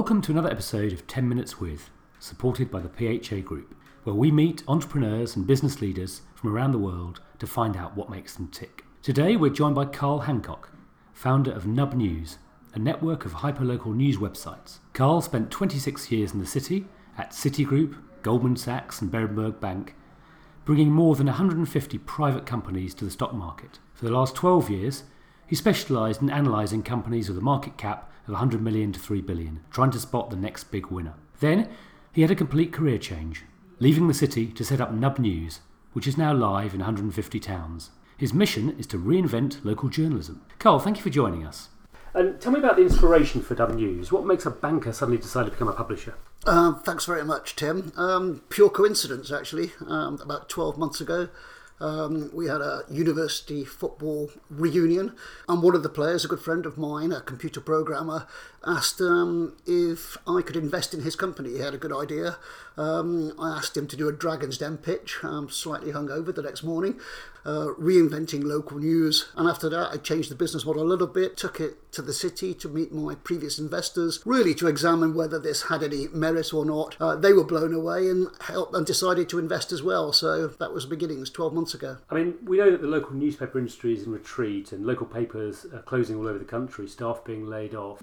Welcome to another episode of 10 Minutes With, supported by the PHA Group, where we meet entrepreneurs and business leaders from around the world to find out what makes them tick. Today we're joined by Carl Hancock, founder of Nub News, a network of hyperlocal news websites. Carl spent 26 years in the city at Citigroup, Goldman Sachs, and Berenberg Bank, bringing more than 150 private companies to the stock market. For the last 12 years, he specialised in analysing companies with a market cap of 100 million to 3 billion, trying to spot the next big winner. Then he had a complete career change, leaving the city to set up Nub News, which is now live in 150 towns. His mission is to reinvent local journalism. Carl, thank you for joining us. And tell me about the inspiration for Nub News. What makes a banker suddenly decide to become a publisher? Uh, thanks very much, Tim. Um, pure coincidence, actually. Um, about 12 months ago, um, we had a university football reunion, and one of the players, a good friend of mine, a computer programmer, asked um, if I could invest in his company. He had a good idea. Um, I asked him to do a Dragon's Den pitch, um, slightly hungover the next morning, uh, reinventing local news. And after that, I changed the business model a little bit, took it to the city to meet my previous investors, really to examine whether this had any merit or not. Uh, they were blown away and helped and decided to invest as well. So that was beginnings 12 months ago. I mean, we know that the local newspaper industry is in retreat and local papers are closing all over the country, staff being laid off.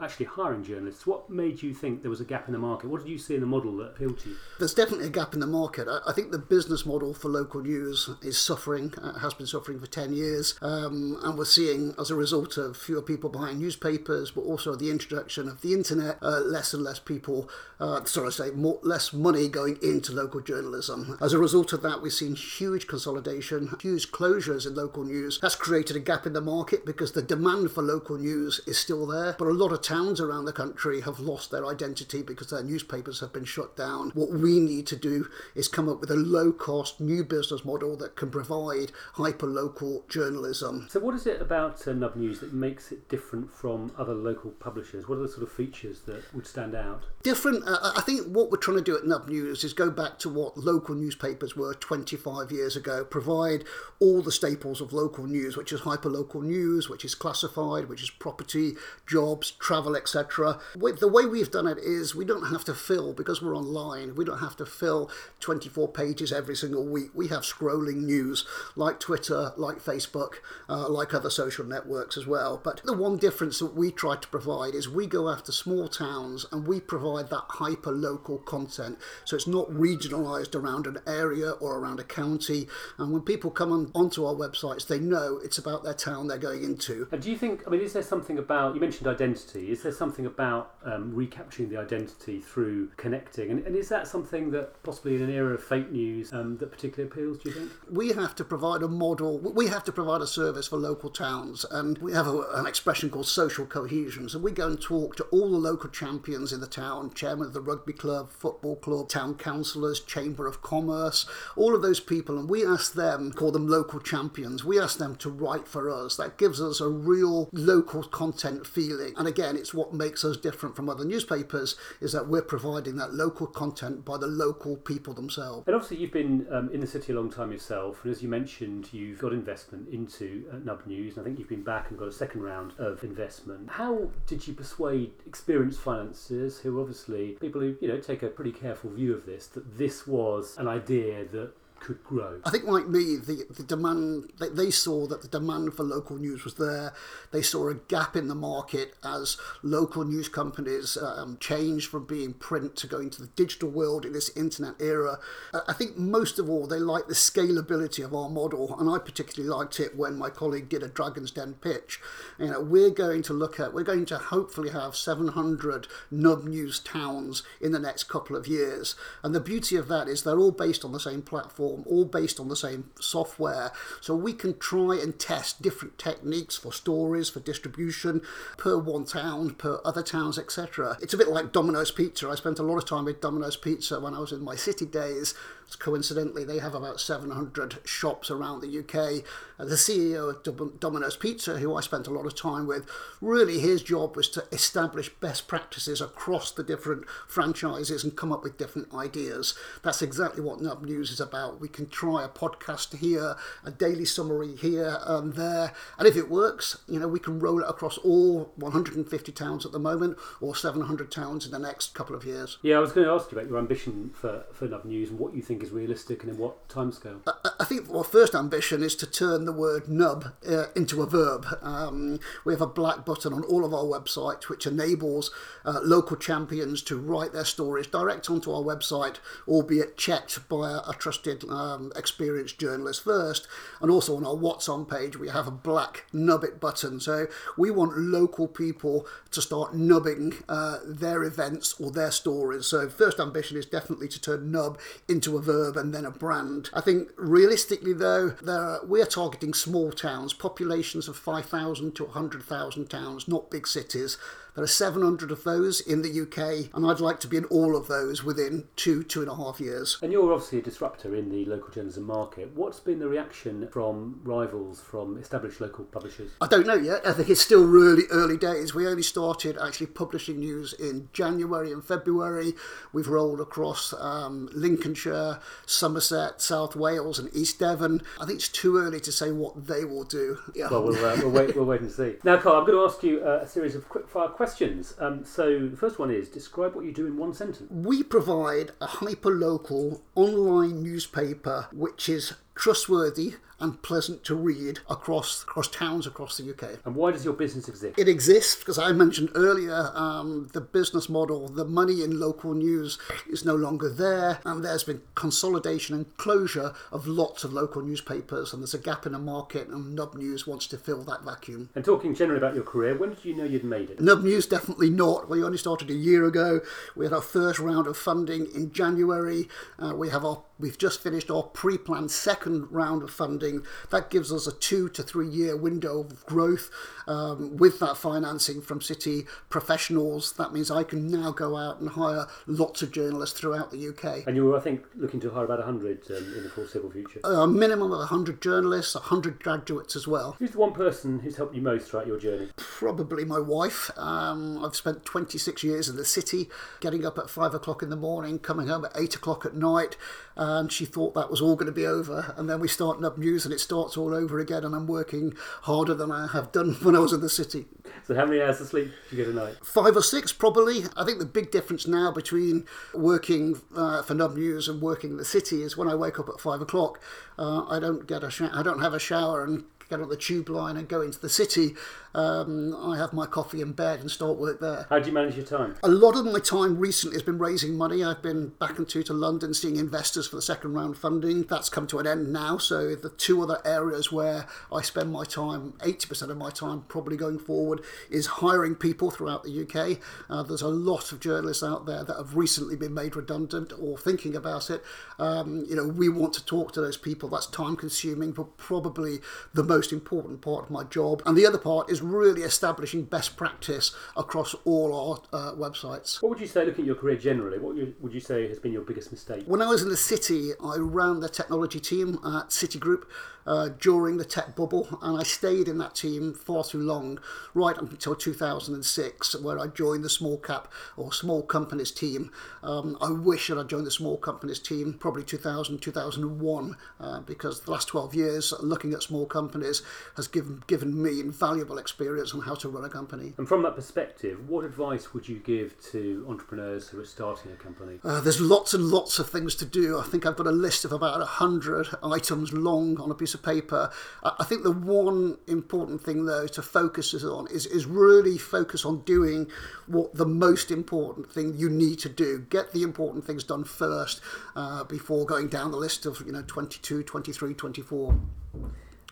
Actually hiring journalists. What made you think there was a gap in the market? What did you see in the model that appealed to you? There's definitely a gap in the market. I, think the business model for local news is suffering, uh, has been suffering for 10 years, um, and we're seeing, as a result of fewer people buying newspapers, but also the introduction of the internet, uh, less and less people, uh, sorry, I say, more, less money going into local journalism. As a result of that, we've seen huge consolidation, huge closures in local news. That's created a gap in the market because the demand for local news is still there, but a lot of towns around the country have lost their identity because their newspapers have been shut down. What we need to do is come up with a low cost new business model that can provide hyper local journalism. So, what is it about uh, Nub News that makes it different from other local publishers? What are the sort of features that would stand out? Different, uh, I think what we're trying to do at Nub News is go back to what local newspapers were 25 years ago, provide all the staples of local news, which is hyper local news, which is classified, which is property, jobs, travel, etc. The way we've done it is we don't have to fill, because we're online, we don't have to fill 24 pages every single week. We have scrolling news like Twitter, like Facebook, uh, like other social networks as well. But the one difference that we try to provide is we go after small towns and we provide that hyper local content. So it's not regionalized around an area or around a county. And when people come on, onto our websites, they know it's about their town they're going into. And do you think, I mean, is there something about, you mentioned identity, is there something about um, recapturing the identity through connecting? And, and is that something that possibly in an era of fake news um, that particularly appeals, do you think? We have to provide a model, we have to provide a service for local towns, and we have a, an expression called social cohesion. So we go and talk to all the local champions in the town, chairman of the rugby club, football club, town councillors, chamber of commerce, all of those people, and we ask them, call them local champions, we ask them to write for us. That gives us a real local content feeling. And again, it's what makes us different from other newspapers is that we're providing that local content by the local people themselves. And obviously, you've been um, in the city a long time yourself, and as you mentioned, you've got investment into uh, Nub News, and I think you've been back and got a second round of investment. How did you persuade experienced financiers, who obviously people who you know take a pretty careful view of this, that this was an idea that could grow. I think, like me, the, the demand they, they saw that the demand for local news was there. They saw a gap in the market as local news companies um, changed from being print to going to the digital world in this internet era. I think most of all, they liked the scalability of our model, and I particularly liked it when my colleague did a Dragon's Den pitch. You know, we're going to look at, we're going to hopefully have 700 Nub News towns in the next couple of years, and the beauty of that is they're all based on the same platform platform, all based on the same software. So we can try and test different techniques for stories, for distribution, per one town, per other towns, etc. It's a bit like Domino's Pizza. I spent a lot of time with Domino's Pizza when I was in my city days. Coincidentally, they have about 700 shops around the UK. Uh, the CEO of Domino's Pizza, who I spent a lot of time with, really his job was to establish best practices across the different franchises and come up with different ideas. That's exactly what Nub News is about We can try a podcast here, a daily summary here and there. And if it works, you know, we can roll it across all 150 towns at the moment or 700 towns in the next couple of years. Yeah, I was going to ask you about your ambition for, for Nub News and what you think is realistic and in what timescale. I, I think our first ambition is to turn the word nub uh, into a verb. Um, we have a black button on all of our websites which enables uh, local champions to write their stories direct onto our website, albeit checked by a, a trusted, um, experienced journalist first. And also on our What's On page, we have a black nub it button. So we want local people to start nubbing uh, their events or their stories. So first ambition is definitely to turn nub into a verb and then a brand. I think realistically though, are, we are targeting small towns, populations of 5,000 to 100,000 towns, not big cities. There are 700 of those in the UK, and I'd like to be in all of those within two, two and a half years. And you're obviously a disruptor in the local journalism market. What's been the reaction from rivals, from established local publishers? I don't know yet. I think it's still really early days. We only started actually publishing news in January and February. We've rolled across um, Lincolnshire, Somerset, South Wales, and East Devon. I think it's too early to say what they will do. Yeah. Well, we'll, uh, we'll wait. We'll wait and see. Now, Carl, I'm going to ask you uh, a series of quick fire questions questions. Um, so the first one is describe what you do in one sentence. We provide a hyper local online newspaper which is trustworthy and pleasant to read across across towns across the UK. And why does your business exist? It exists because I mentioned earlier um, the business model, the money in local news is no longer there, and there's been consolidation and closure of lots of local newspapers, and there's a gap in the market, and Nub News wants to fill that vacuum. And talking generally about your career, when did you know you'd made it? Nub News definitely not. We only started a year ago. We had our first round of funding in January. Uh, we have our we've just finished our pre-planned second round of funding. That gives us a two to three year window of growth um, with that financing from City professionals. That means I can now go out and hire lots of journalists throughout the UK. And you were, I think, looking to hire about 100 um, in the foreseeable future? A minimum of 100 journalists, 100 graduates as well. Who's the one person who's helped you most throughout your journey? Probably my wife. Um, I've spent 26 years in the city, getting up at 5 o'clock in the morning, coming home at 8 o'clock at night, and she thought that was all going to be over. And then we start Nub News and it starts all over again, and I'm working harder than I have done when I was in the city. So, how many hours of sleep do you get a night? Five or six, probably. I think the big difference now between working uh, for Nub News and working in the city is when I wake up at five o'clock, uh, I don't get a sh- I don't have a shower and get on the tube line and go into the city. Um, I have my coffee in bed and start work there. How do you manage your time? A lot of my time recently has been raising money. I've been back and to to London seeing investors for the second round funding. That's come to an end now. So the two other areas where I spend my time, 80% of my time probably going forward, is hiring people throughout the UK. Uh, there's a lot of journalists out there that have recently been made redundant or thinking about it. Um, you know, we want to talk to those people. That's time consuming, but probably the most important part of my job. And the other part is really establishing best practice across all our uh, websites. What would you say, looking at your career generally, what would you say has been your biggest mistake? When I was in the city, I ran the technology team at Citigroup uh, during the tech bubble, and I stayed in that team far too long, right up until 2006, where I joined the small cap or small companies team. Um, I wish that I joined the small companies team probably 2000, 2001, uh, because the last 12 years looking at small companies has given given me invaluable experience on how to run a company. And from that perspective, what advice would you give to entrepreneurs who are starting a company? Uh, there's lots and lots of things to do. I think I've got a list of about 100 items long on a piece of paper. I think the one important thing, though, to focus on is, is really focus on doing what the most important thing you need to do. Get the important things done first uh, before going down the list of, you know, 22, 23, 24.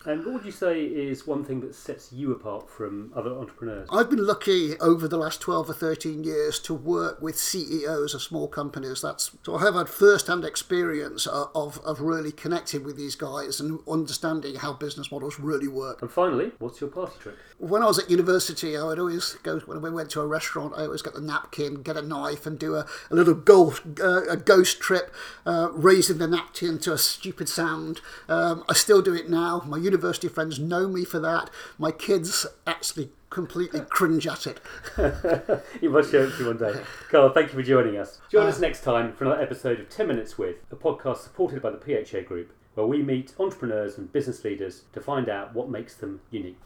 And what would you say is one thing that sets you apart from other entrepreneurs? I've been lucky over the last 12 or 13 years to work with CEOs of small companies. That's so I have had first-hand experience of, of really connecting with these guys and understanding how business models really work. And finally, what's your party trick? When I was at university, I would always go when we went to a restaurant. I always get the napkin, get a knife, and do a, a little ghost, uh, a ghost trip, uh, raising the napkin to a stupid sound. Um, I still do it now. My university friends know me for that. My kids actually completely cringe at it. you must show it to you one day. Carl, thank you for joining us. Join uh, us next time for another episode of 10 Minutes With, a podcast supported by the PHA Group, where we meet entrepreneurs and business leaders to find out what makes them unique.